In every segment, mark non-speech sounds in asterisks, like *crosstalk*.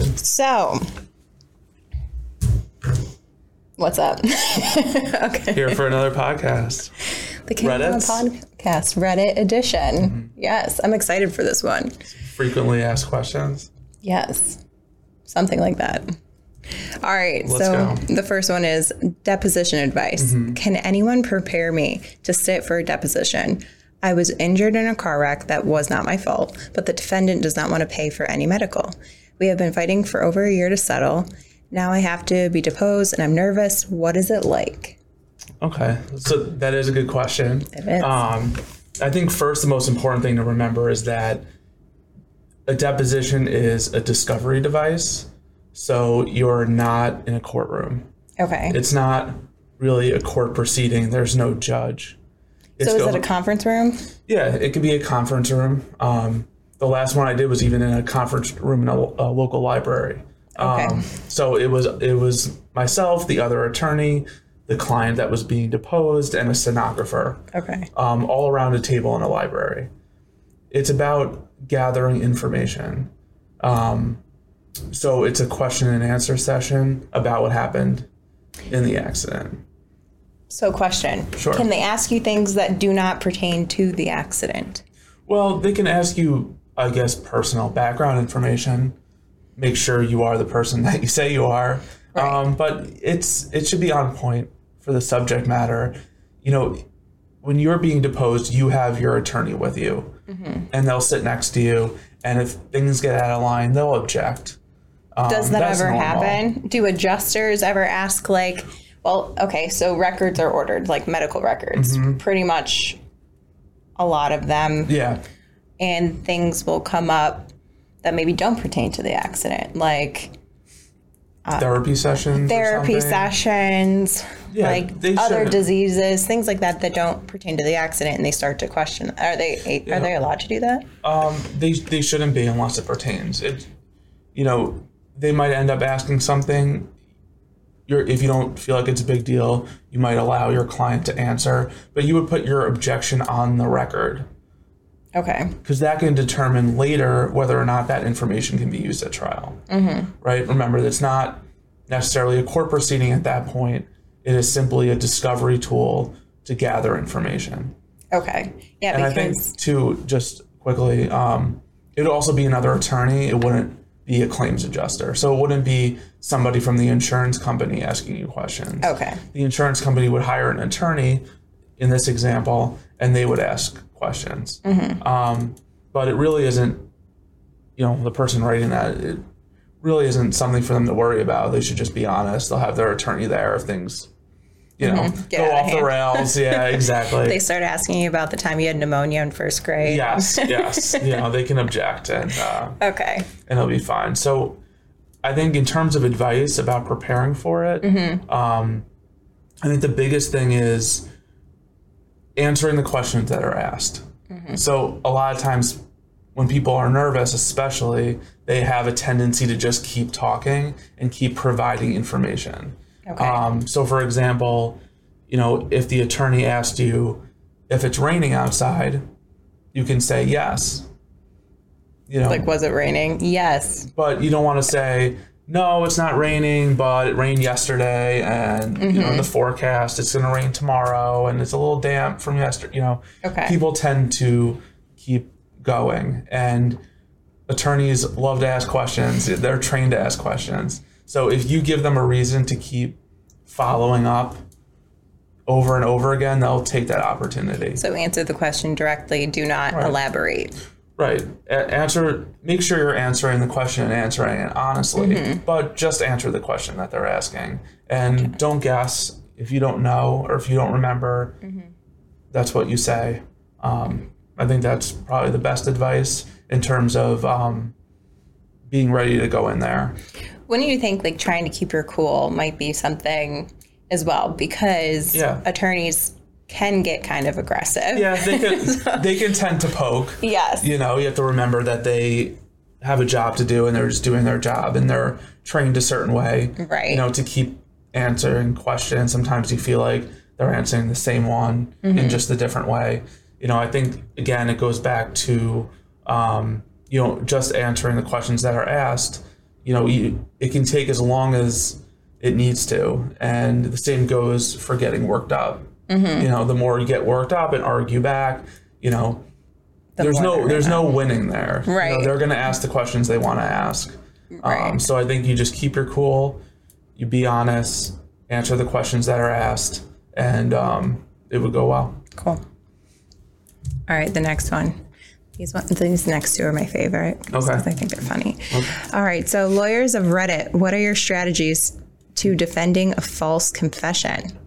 So, what's up? *laughs* okay. Here for another podcast. The Reddits? Podcast, Reddit edition. Mm-hmm. Yes, I'm excited for this one. Frequently asked questions. Yes, something like that. All right, Let's so go. the first one is deposition advice. Mm-hmm. Can anyone prepare me to sit for a deposition? I was injured in a car wreck that was not my fault, but the defendant does not want to pay for any medical. We have been fighting for over a year to settle. Now I have to be deposed and I'm nervous. What is it like? Okay, so that is a good question. It is. Um, I think first, the most important thing to remember is that a deposition is a discovery device. So you're not in a courtroom. Okay. It's not really a court proceeding. There's no judge. It's so is go- it a conference room? Yeah, it could be a conference room. Um, the last one I did was even in a conference room in a, a local library. Okay. Um, so it was it was myself, the other attorney, the client that was being deposed, and a stenographer, Okay. um, all around a table in a library. It's about gathering information. Um, so it's a question and answer session about what happened in the accident. So, question Sure. Can they ask you things that do not pertain to the accident? Well, they can ask you, I guess, personal background information. Make sure you are the person *laughs* that you say you are. Um, but it's it should be on point for the subject matter. You know, when you're being deposed, you have your attorney with you, and they'll sit next to you. And if things get out of line, they'll object. Um, Does that ever normal. happen? Do adjusters ever ask, like, well, okay, so records are ordered, like medical records, Mm-hmm. pretty much a lot of them, Yeah, and things will come up that maybe don't pertain to the accident, like therapy sessions. therapy sessions, Yeah, like other shouldn't. diseases, things like that that don't pertain to the accident, and they start to question: Are they are they allowed to do that? Um, they they shouldn't be unless it pertains. It, you know, they might end up asking something. You're, if you don't feel like it's a big deal, you might allow your client to answer, but you would put your objection on the record Okay, because that can determine later whether or not that information can be used at trial. Mm-hmm. Right? Remember, it's not necessarily a court proceeding at that point. It is simply a discovery tool to gather information. okay, yeah, And I think too, just quickly, um, it would also be another attorney. It wouldn't be a claims adjuster, so it wouldn't be somebody from the insurance company asking you questions. okay, The insurance company would hire an attorney, in this example, and they would ask questions. Mm-hmm. Um, but it really isn't, you know, the person writing that. It really isn't something for them to worry about. They should just be honest. They'll have their attorney there if things, you know, Mm-hmm. Go out of off the rails. Yeah, *laughs* exactly. they start asking you about the time you had pneumonia in first grade. Yes, *laughs* yes. you know, they can object and uh, Okay. and it'll be fine. So I think in terms of advice about preparing for it, um, I think the biggest thing is answering the questions that are asked. So a lot of times when people are nervous, especially, they have a tendency to just keep talking and keep providing information. Okay. Um, so, for example, you know, if the attorney asked you if it's raining outside, you can say yes. You know, like, was it raining? Yes. but you don't want to say no, it's not raining, but it rained yesterday, and you know, in the mm-hmm. forecast it's going to rain tomorrow, and it's a little damp from yesterday. You know, Okay. people tend to keep going, and attorneys love to ask questions. They're trained to ask questions. So if you give them a reason to keep following up over and over again, they'll take that opportunity. So answer the question directly. Do not elaborate. Right. A- answer. Make sure you're answering the question and answering it honestly, but just answer the question that they're asking, and don't guess if you don't know or if you don't remember. That's what you say. Um, I think that's probably the best advice in terms of um, being ready to go in there. When do you think like trying to keep your cool might be something as well? Because Yeah. attorneys can get kind of aggressive. Yeah, they can. *laughs* they can tend to poke. Yes. you know, you have to remember that they have a job to do and they're just doing their job and they're trained a certain way. Right. You know, to keep answering questions. Sometimes you feel like they're answering the same one in just a different way. You know, I think again it goes back to um, you know, just answering the questions that are asked you know, you, it can take as long as it needs to. And the same goes for getting worked up. You know, the more you get worked up and argue back, you know, there's no there's no winning there. You know, Right. they're going to ask the questions they want to ask. Um, Right. so I think you just keep your cool, you be honest, answer the questions that are asked, and um, it would go well. Cool. All right, the next one. These one, these next two are my favorite. Okay. because I think they're funny. Okay. All right, so lawyers of Reddit, what are your strategies to defending a false confession?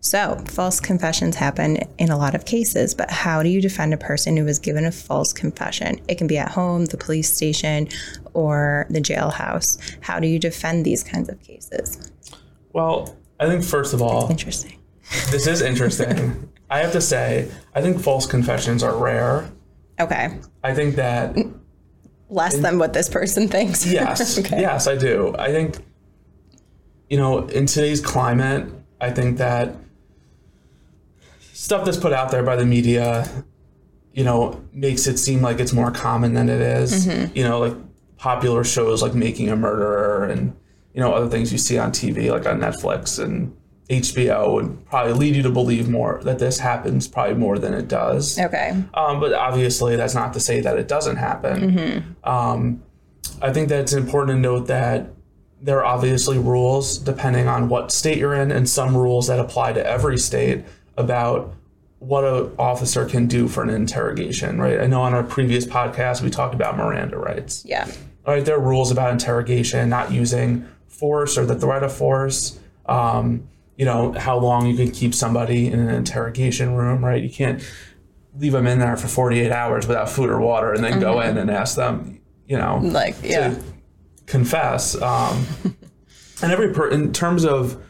So, false confessions happen in a lot of cases, but how do you defend a person who was given a false confession? It can be at home, the police station, or the jailhouse. How do you defend these kinds of cases? Well, I think first of all, Interesting. *laughs* this is interesting. I have to say, I think false confessions are rare. Okay. I think that Less than what this person thinks. *laughs* yes, okay. yes, I do. I think you know, in today's climate, I think that stuff that's put out there by the media, you know, makes it seem like it's more common than it is. You know, like popular shows like Making a Murderer and you know other things you see on TV like on Netflix and HBO would probably lead you to believe more that this happens probably more than it does. Okay. Um, but obviously, that's not to say that it doesn't happen. Um, I think that it's important to note that there are obviously rules depending on what state you're in, and some rules that apply to every state about what an officer can do for an interrogation. Right? I know on our previous podcast we talked about Miranda rights. Yeah. All right, there are rules about interrogation, not using force or the threat of force. Um, you know how long you can keep somebody in an interrogation room, right? You can't leave them in there for 48 hours without food or water, and then go in and ask them, you know, Like, yeah. to confess. Um, *laughs* and every per- in terms of,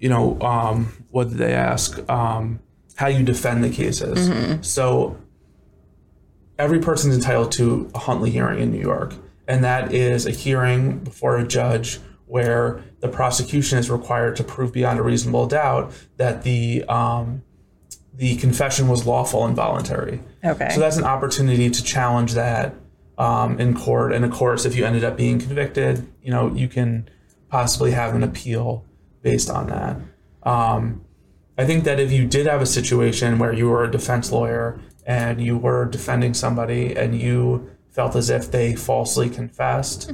you know, um, what did they ask? Um, how you defend the cases. So every person's entitled to a Huntley hearing in New York, and that is a hearing before a judge where the prosecution is required to prove beyond a reasonable doubt that the um, the confession was lawful and voluntary. Okay. So that's an opportunity to challenge that um, in court. And of course, if you ended up being convicted, you know you can possibly have an appeal based on that. Um, I think that if you did have a situation where you were a defense lawyer and you were defending somebody and you felt as if they falsely confessed,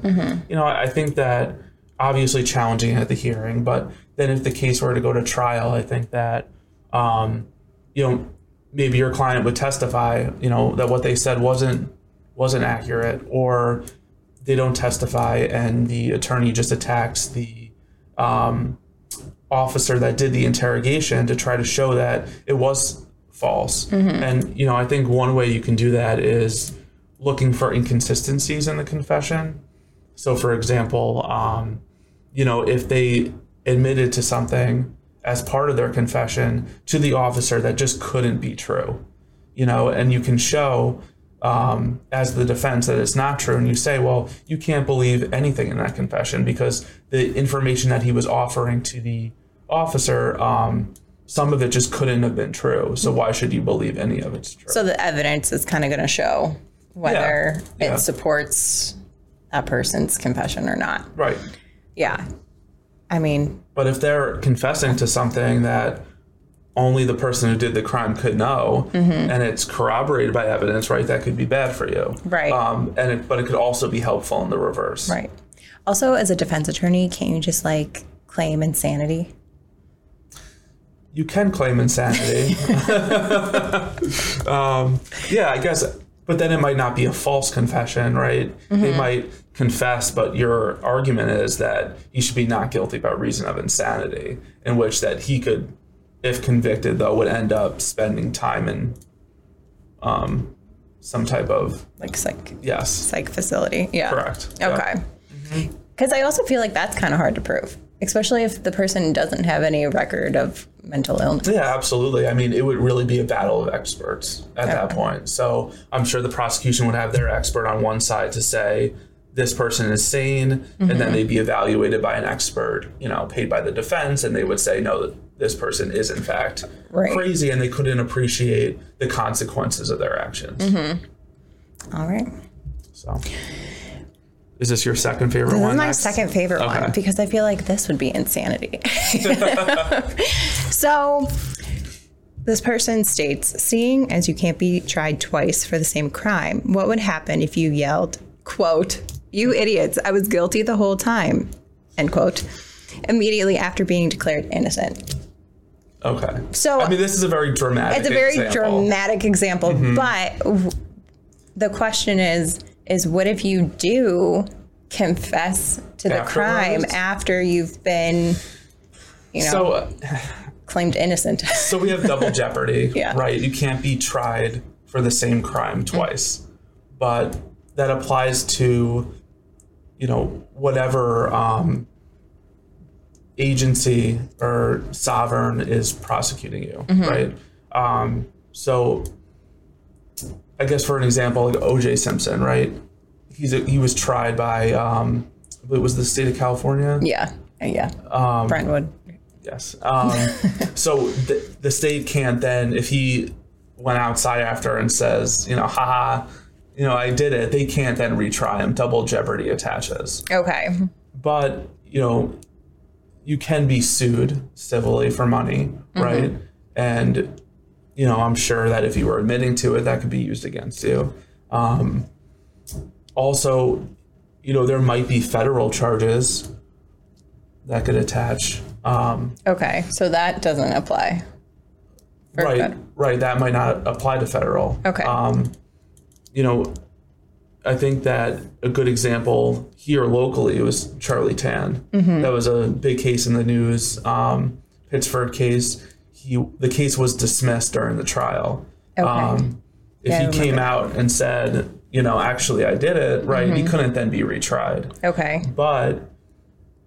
you know, I I think that obviously challenging at the hearing, but then if the case were to go to trial, I think that, um, you know, maybe your client would testify, you know, that what they said wasn't wasn't accurate, or they don't testify and the attorney just attacks the um, officer that did the interrogation to try to show that it was false. And you know, I think one way you can do that is looking for inconsistencies in the confession. So, for example, um, you know, if they admitted to something as part of their confession to the officer that just couldn't be true, you know, and you can show um, as the defense that it's not true, and you say, well, you can't believe anything in that confession because the information that he was offering to the officer, um, some of it just couldn't have been true. So why should you believe any of it's true? So the evidence is kind of going to show whether Yeah. it supports that person's confession or not. right. Yeah. I mean, But if they're confessing to something that only the person who did the crime could know, and it's corroborated by evidence, right? That could be bad for you, Right. Um, and it, but it could also be helpful in the reverse, right. Also, as a defense attorney, can't you just like claim insanity? You can claim insanity. *laughs* *laughs* um, yeah, I guess, but then it might not be a false confession, right? They might confess, but your argument is that he should be not guilty by reason of insanity, in which that he could, if convicted, though, would end up spending time in um, some type of Like psych, yes, psych facility. Yeah. correct. Okay. Because I also feel like that's kind of hard to prove, especially if the person doesn't have any record of mental illness. Yeah, absolutely. I mean, it would really be a battle of experts at that point. So I'm sure the prosecution would have their expert on one side to say this person is sane, and then mm-hmm. they'd be evaluated by an expert, you know, paid by the defense, and they would say no, this person is in fact Right. crazy, and they couldn't appreciate the consequences of their actions. Mm-hmm. All right. So Is this your second favorite This one? is my next? second favorite Okay. one because I feel like this would be insanity. *laughs* *laughs* so, this person states, seeing as you can't be tried twice for the same crime, what would happen if you yelled, quote, you idiots, I was guilty the whole time, end quote, immediately after being declared innocent? Okay. So- I mean, this is a very dramatic. It's a very example. dramatic example, Mm-hmm. but w- the question is is what if you do confess to the crime after you've been you know So, uh, claimed innocent? *laughs* so we have double jeopardy, *laughs* Yeah. right? You can't be tried for the same crime twice, but that applies to, you know, whatever um, agency or sovereign is prosecuting you, Mm-hmm. right? Um, so, I guess for an example, like O.J. Simpson, right? He's a, he was tried by um, it was the state of California. yeah. Yeah. Um, Brentwood. Yes. Um, *laughs* so the, the state can't then, if he went outside after and says, you know, haha, you know, I did it, they can't then retry him. Double jeopardy attaches. Okay. But, you know, you can be sued civilly for money, right? And, you know, I'm sure that if you were admitting to it, that could be used against you. Um, also, you know, there might be federal charges that could attach. Um, Okay. So that doesn't apply. Right, right. That might not apply to federal. Okay. Um, you know, I think that a good example here locally was Charlie Tan. Mm-hmm. That was a big case in the news. Um, Pittsford case. He the case was dismissed during the trial. Okay. Um, if Yeah, he came out and said, you know, actually I did it, right, Mm-hmm. he couldn't then be retried. Okay. But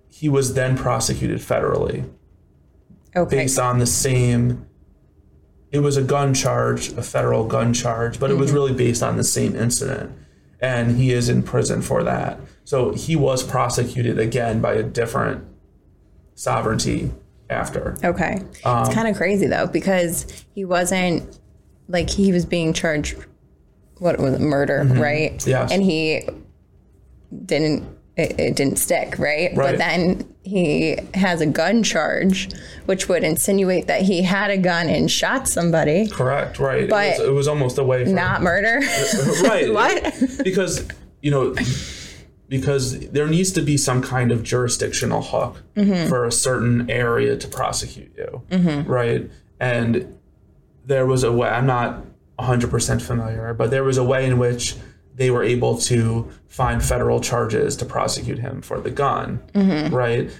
he was then prosecuted federally Okay. based on the same it was a gun charge a federal gun charge but it Mm-hmm. was really based on the same incident and he is in prison for that so he was prosecuted again by a different sovereignty after Okay. Um, it's kind of crazy though because he wasn't like he was being charged what was it, murder, right? Mm-hmm. Yes. And he didn't it, it didn't stick, right? Right. But then he has a gun charge which would insinuate that he had a gun and shot somebody, correct right But it, was, it was almost a way for not murder. *laughs* right *laughs* What? because you know because there needs to be some kind of jurisdictional hook Mm-hmm. for a certain area to prosecute you right and there was a way i'm not 100% familiar but there was a way in which they were able to find federal charges to prosecute him for the gun Mm-hmm. right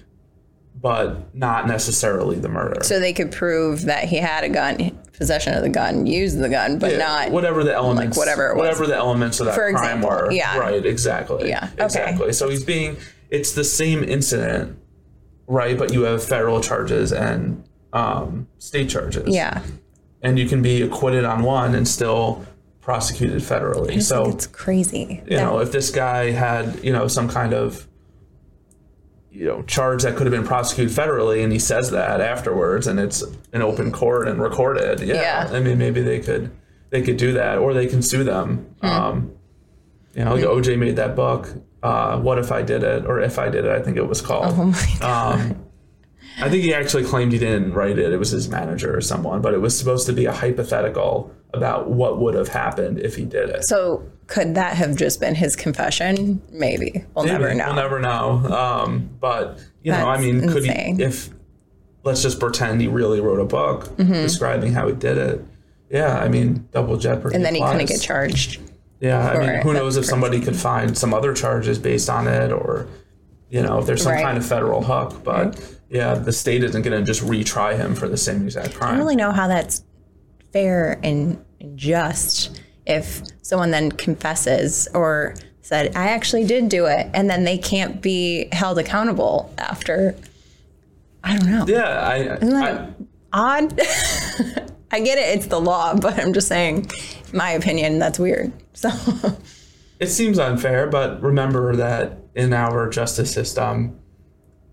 but not necessarily the murder so they could prove that he had a gun, possession of the gun, used the gun, but Yeah, not whatever the elements, whatever it was. whatever the elements of that For crime example, were. yeah. Right. Exactly. Yeah, okay. Exactly. So he's being. It's the same incident, right? But you have federal charges and um, state charges. Yeah. And you can be acquitted on one and still prosecuted federally. So it's crazy. you know, if this guy had you know some kind of you know charge that could have been prosecuted federally and he says that afterwards and it's an open court and recorded yeah, Yeah. i mean maybe they could they could do that or they can sue them Hmm. um you know like oj made that book uh what if i did it or if i did it i think it was called Oh my god. um I think he actually claimed he didn't write it. It was his manager or someone, but it was supposed to be a hypothetical about what would have happened if he did it. So could that have just been his confession? Maybe. We'll Maybe. never know. We'll never know. Um, but you know, I mean, could insane. he? If let's just pretend he really wrote a book Mm-hmm. describing how he did it. Yeah, I mean, double jeopardy. and then he couldn't get charged. Yeah, I mean, who knows if somebody could find some other charges based on it, or you know, if there's some Right. kind of federal hook. But yeah, the state isn't going to just retry him for the same exact crime. I don't really know how that's fair and, just if someone then confesses or said, I actually did do it, and then they can't be held accountable after. I don't know. yeah, I, Isn't that- I Odd. *laughs* I get it, it's the law, but I'm just saying, my opinion, that's weird. So, *laughs* it seems unfair, but remember that in our justice system,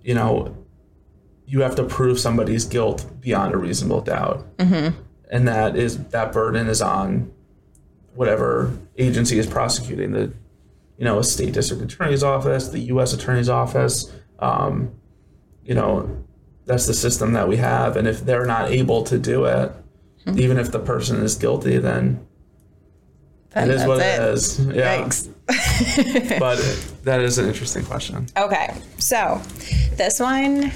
you know, you have to prove somebody's guilt beyond a reasonable doubt, mm-hmm. and that is that burden is on whatever agency is prosecuting the you know, a state district attorney's office, the U.S. attorney's office. Um, you know, that's the system that we have, and if they're not able to do it, mm-hmm. even if the person is guilty, then it is what it, it is. Yeah. Thanks. but *laughs* that is an interesting question. Okay. So this one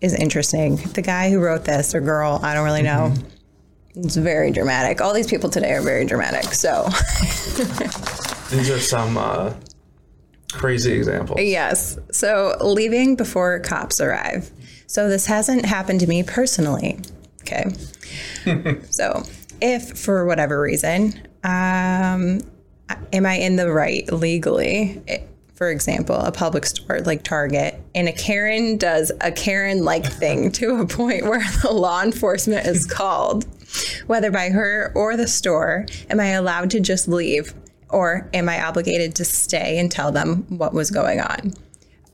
is interesting. The guy who wrote this, or girl, I don't really know. Mm-hmm. It's very dramatic. All these people today are very dramatic. So *laughs* these are some uh, crazy examples. Yes. So leaving before cops arrive. So this hasn't happened to me personally. Okay. *laughs* so if for whatever reason, um, am I in the right legally? For example, a public store like Target, and a Karen does a Karen like thing to a point where *laughs* the law enforcement is called, whether by her or the store, am I allowed to just leave? Or am I obligated to stay and tell them what was going on?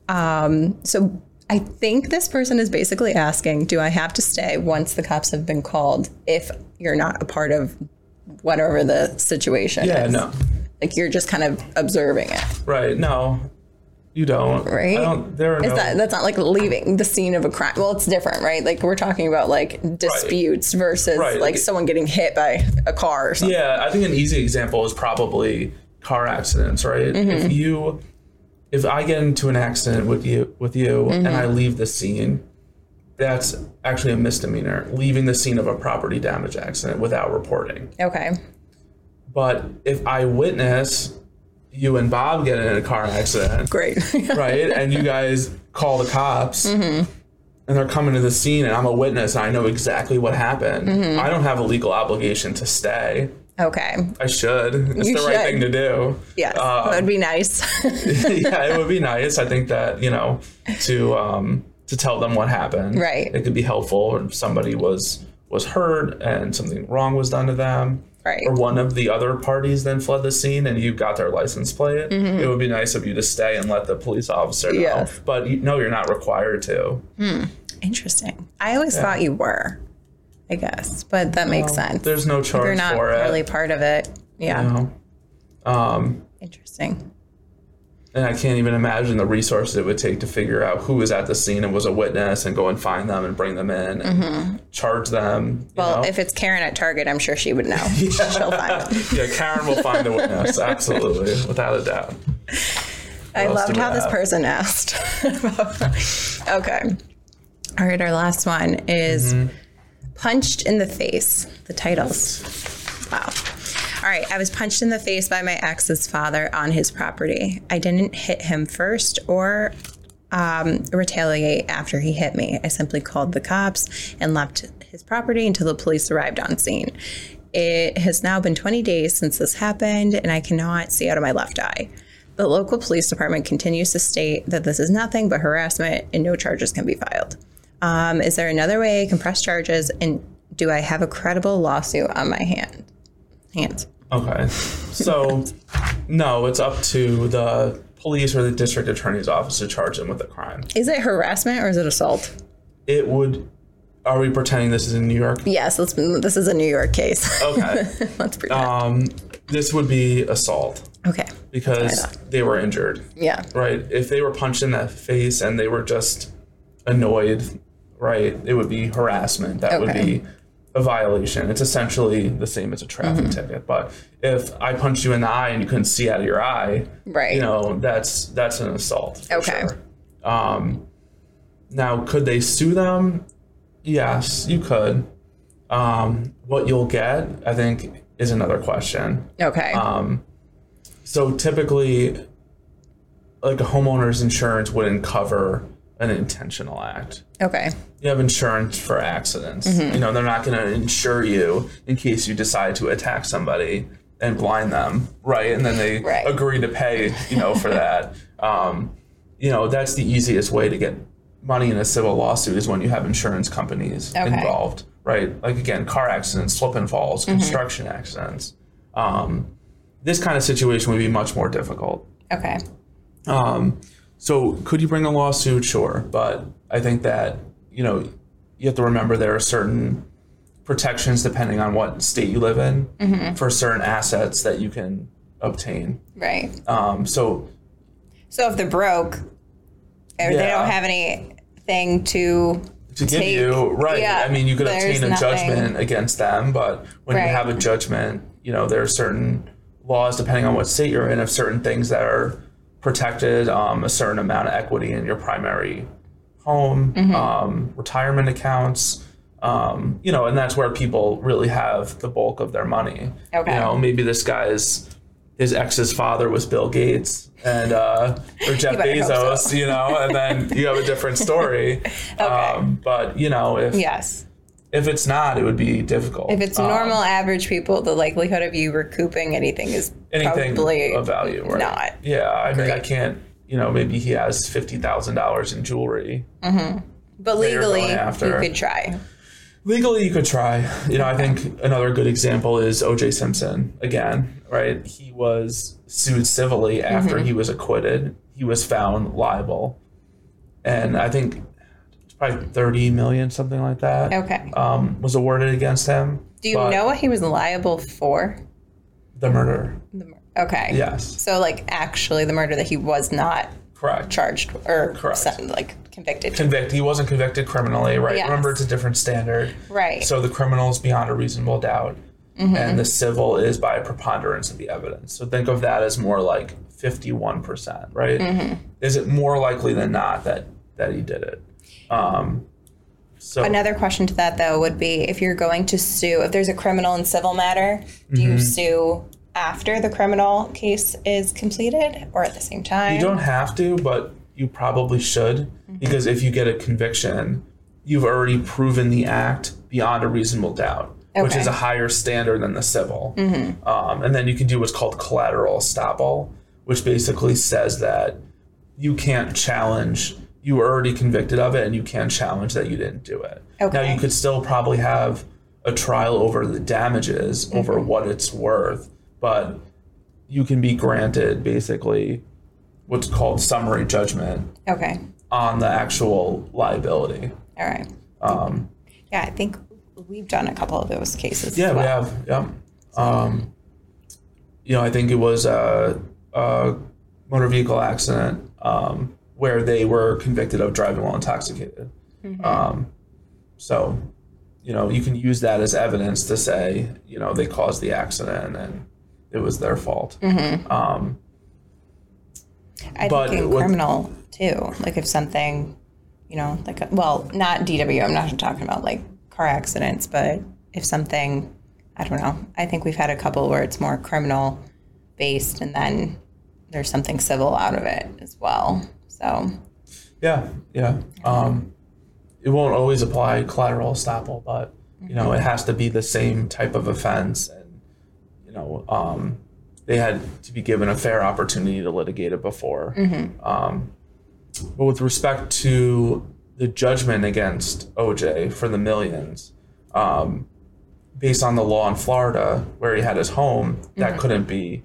Um, so I think this person is basically asking Do I have to stay once the cops have been called if you're not a part of whatever the situation yeah, is? no. Like you're just kind of observing it. Right. No, you don't. Right. Don't, there are no, that that's not like leaving the scene of a crime. Well, it's different, right? Like we're talking about like disputes right. versus right. like someone getting hit by a car or something. Yeah, I think an easy example is probably car accidents, right? Mm-hmm. If you if I get into an accident with you with you mm-hmm. and I leave the scene, that's actually a misdemeanor, leaving the scene of a property damage accident without reporting. Okay. But if I witness you and Bob get in a car accident, great, *laughs* right? And you guys call the cops. Mm-hmm. And they're coming to the scene, and I'm a witness, and I know exactly what happened. Mm-hmm. I don't have a legal obligation to stay. Okay. I should. It's you the right thing to do. Yes, um, that would be nice. *laughs* *laughs* yeah, it would be nice. I think that you know to um, to tell them what happened. Right. It could be helpful if somebody was was hurt and something wrong was done to them. Right. Or one of the other parties then fled the scene and you got their license plate. Mm-hmm. It would be nice of you to stay and let the police officer know. Yes. But you, no, you're not required to. Hmm. Interesting. I always yeah. thought you were. I guess, but that makes well, sense. There's no charge You're not really part of it. Yeah. You know? um, Interesting. And I can't even imagine the resources it would take to figure out who was at the scene and was a witness and go and find them and bring them in and mm-hmm. charge them. Well, know? if it's Karen at Target, I'm sure she would know. yeah. *laughs* She'll find. yeah, Karen will find the witness. Absolutely, without a doubt. What I loved how have? this person asked. *laughs* okay. All right, our last one is. Mm-hmm Punched in the face, the titles. Wow. All right, I was punched in the face by my ex's father on his property. I didn't hit him first or um, retaliate after he hit me. I simply called the cops and left his property until the police arrived on scene. It has now been 20 days since this happened, and I cannot see out of my left eye. The local police department continues to state that this is nothing but harassment and no charges can be filed. Um, is there another way I can press charges? And do I have a credible lawsuit on my hand? Hands. Okay. So, no, it's up to the police or the district attorney's office to charge them with a crime. Is it harassment or is it assault? It would. Are we pretending this is in New York? Yes, let's, this is a New York case. Okay. *laughs* let's pretend. Um, this would be assault. Okay. Because they were injured. Yeah. Right. If they were punched in the face and they were just annoyed right? It would be harassment. That okay. would be a violation. It's essentially the same as a traffic mm-hmm. ticket. But if I punched you in the eye and you couldn't see out of your eye, right? You know, that's that's an assault. okay. Sure. Um, now, could they sue them? Yes, you could. Um, what you'll get, I think, is another question. Okay. Um, so typically, like a homeowner's insurance wouldn't cover an intentional act. Okay. You have insurance for accidents. Mm-hmm. You know, they're not going to insure you in case you decide to attack somebody and blind them, right? And then they right. agree to pay, you know, for *laughs* that. Um, you know, that's the easiest way to get money in a civil lawsuit is when you have insurance companies okay. involved, right? Like again, car accidents, slip and falls, mm-hmm. construction accidents. Um, this kind of situation would be much more difficult. Okay. Um, so could you bring a lawsuit? Sure, but I think that you know you have to remember there are certain protections depending on what state you live in mm-hmm. for certain assets that you can obtain. Right. Um, so So if they're broke, or they don't have anything to to give take- you right, yeah, I mean, you could obtain a nothing. judgment against them, but when Right. you have a judgment, you know there are certain laws depending on what state you're in of certain things that are protected, um, a certain amount of equity in your primary home, Mm-hmm. um, retirement accounts. Um, you know, and that's where people really have the bulk of their money. Okay. You know, maybe this guy's his ex's father was Bill Gates and uh, or *laughs* Jeff Bezos, so. you know, and then you have a different story. *laughs* um, but you know, if yes. If it's not, it would be difficult. If it's Um, normal average people, the likelihood of you recouping anything is anything probably of value, right? not. Yeah, I mean, I can't. You know, maybe he has fifty thousand dollars in jewelry. But you're legally, you could try. Legally, you could try. You know, I think another good example is O.J. Simpson. Again, right? He was sued civilly after Mm-hmm. he was acquitted. He was found liable, and I think probably thirty million, something like that. Okay. Um, was awarded against him. Do you know what he was liable for? the murder? The Okay. Yes, So, like, actually, the murder that he was not correct. charged or Correct. sen- like convicted. Convict. He wasn't convicted criminally, right? Yes. Remember, it's a different standard. right. So the criminal is beyond a reasonable doubt, and the civil is by a preponderance of the evidence. So think of that as more like fifty-one percent, right? Is it more likely than not that that he did it? Um, so Another question to that, though, would be if you're going to sue, if there's a criminal and civil matter, do Mm-hmm. you sue after the criminal case is completed or at the same time? you don't have to, but you probably should because if you get a conviction, you've already proven the act beyond a reasonable doubt, which is a higher standard than the civil. Um, and then you can do what's called collateral estoppel, which basically says that you can't challenge. You were already convicted of it, and you can't challenge that you didn't do it. Okay. Now you could still probably have a trial over the damages, over what it's worth, but you can be granted basically what's called summary judgment Okay. on the actual liability. All right. Um, Yeah, I think we've done a couple of those cases. yeah, as we have. Yeah. Um, you know, I think it was a, a motor vehicle accident um, where they were convicted of driving while intoxicated. Um, so, you know, you can use that as evidence to say, you know, they caused the accident and it was their fault. Um, I But think in what- criminal too. Like if something, you know, like a, well, not DW. I'm not talking about like car accidents, but if something, I don't know. I think we've had a couple where it's more criminal based, and then there's something civil out of it as well. So Yeah, yeah. Um, it won't always apply collateral estoppel, but you know it has to be the same type of offense, and you know um, they had to be given a fair opportunity to litigate it before. Um, but with respect to the judgment against OJ for the millions, um, based on the law in Florida where he had his home, that couldn't be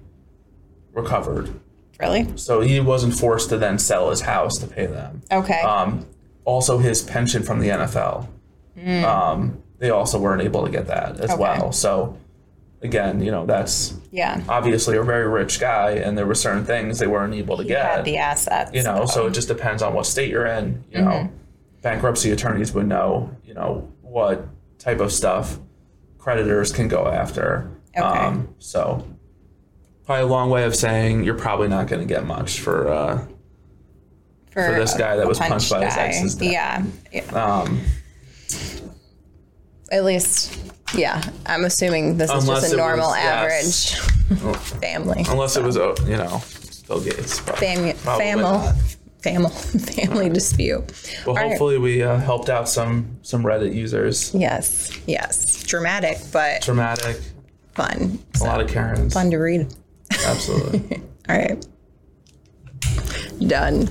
recovered. Really, So he wasn't forced to then sell his house to pay them okay, um, also his pension from the NFL. Um, they also weren't able to get that as Okay. well. So again, you know, that's yeah. obviously a very rich guy, and there were certain things they weren't able to He get. had the assets. you know, so it just depends on what state you're in. You know, bankruptcy attorneys would know, you know, what type of stuff creditors can go after. Okay. Um, so probably a long way of saying you're probably not going to get much for. Uh, for this a- guy that was punched by his ex's dad. Yeah, yeah. um, At least, yeah. I'm assuming this is just a normal was- yes. average family. Unless it was, oh, you know, Bill Gates. But, Fam- probably family, family, *laughs* family dispute. Well, right. hopefully we uh, helped out some some Reddit users. Yes, yes. Dramatic, but Dramatic, fun. a lot of Karens. Fun to read. Absolutely. *laughs* All right. Done.